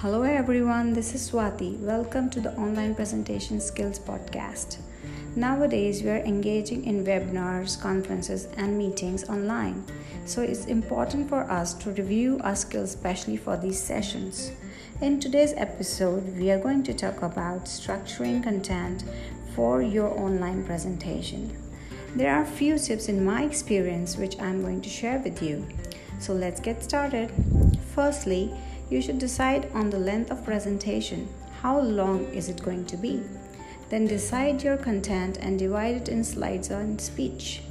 Hello everyone, this is Swati. Welcome to the Online Presentation Skills Podcast. Nowadays, we are engaging in webinars, conferences, and meetings online. So, it's important for us to review our skills, especially for these sessions. In today's episode, we are going to talk about structuring content for your online presentation. There are few tips in my experience which I'm going to share with you. So, let's get started. Firstly, you should decide on the length of presentation. How long is it going to be? Then decide your content and divide it in slides or in speech.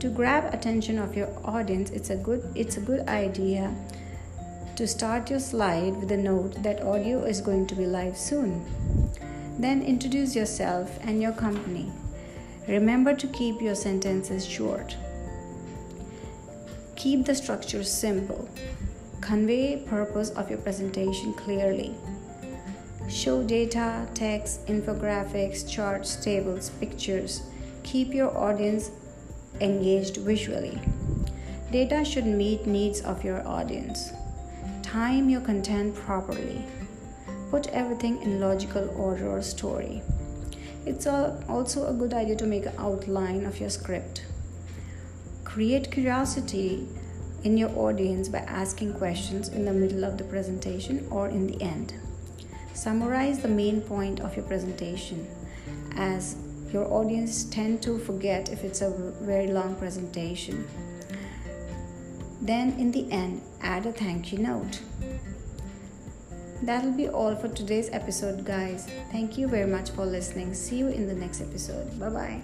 To grab attention of your audience, it's a good it's a good idea to start your slide with a note that audio is going to be live soon. Then introduce yourself and your company. Remember to keep your sentences short. Keep the structure simple. Convey purpose of your presentation clearly. Show data, text, infographics, charts, tables, pictures. Keep your audience engaged visually. Data should meet needs of your audience. Time your content properly. Put everything in logical order or story. It's also a good idea to make an outline of your script. Create curiosity in your audience by asking questions in the middle of the presentation or in the end. Summarize the main point of your presentation as your audience tend to forget if it's a very long presentation. Then in the end, add a thank you note. That'll be all for today's episode, guys. Thank you very much for listening. See you in the next episode. Bye bye.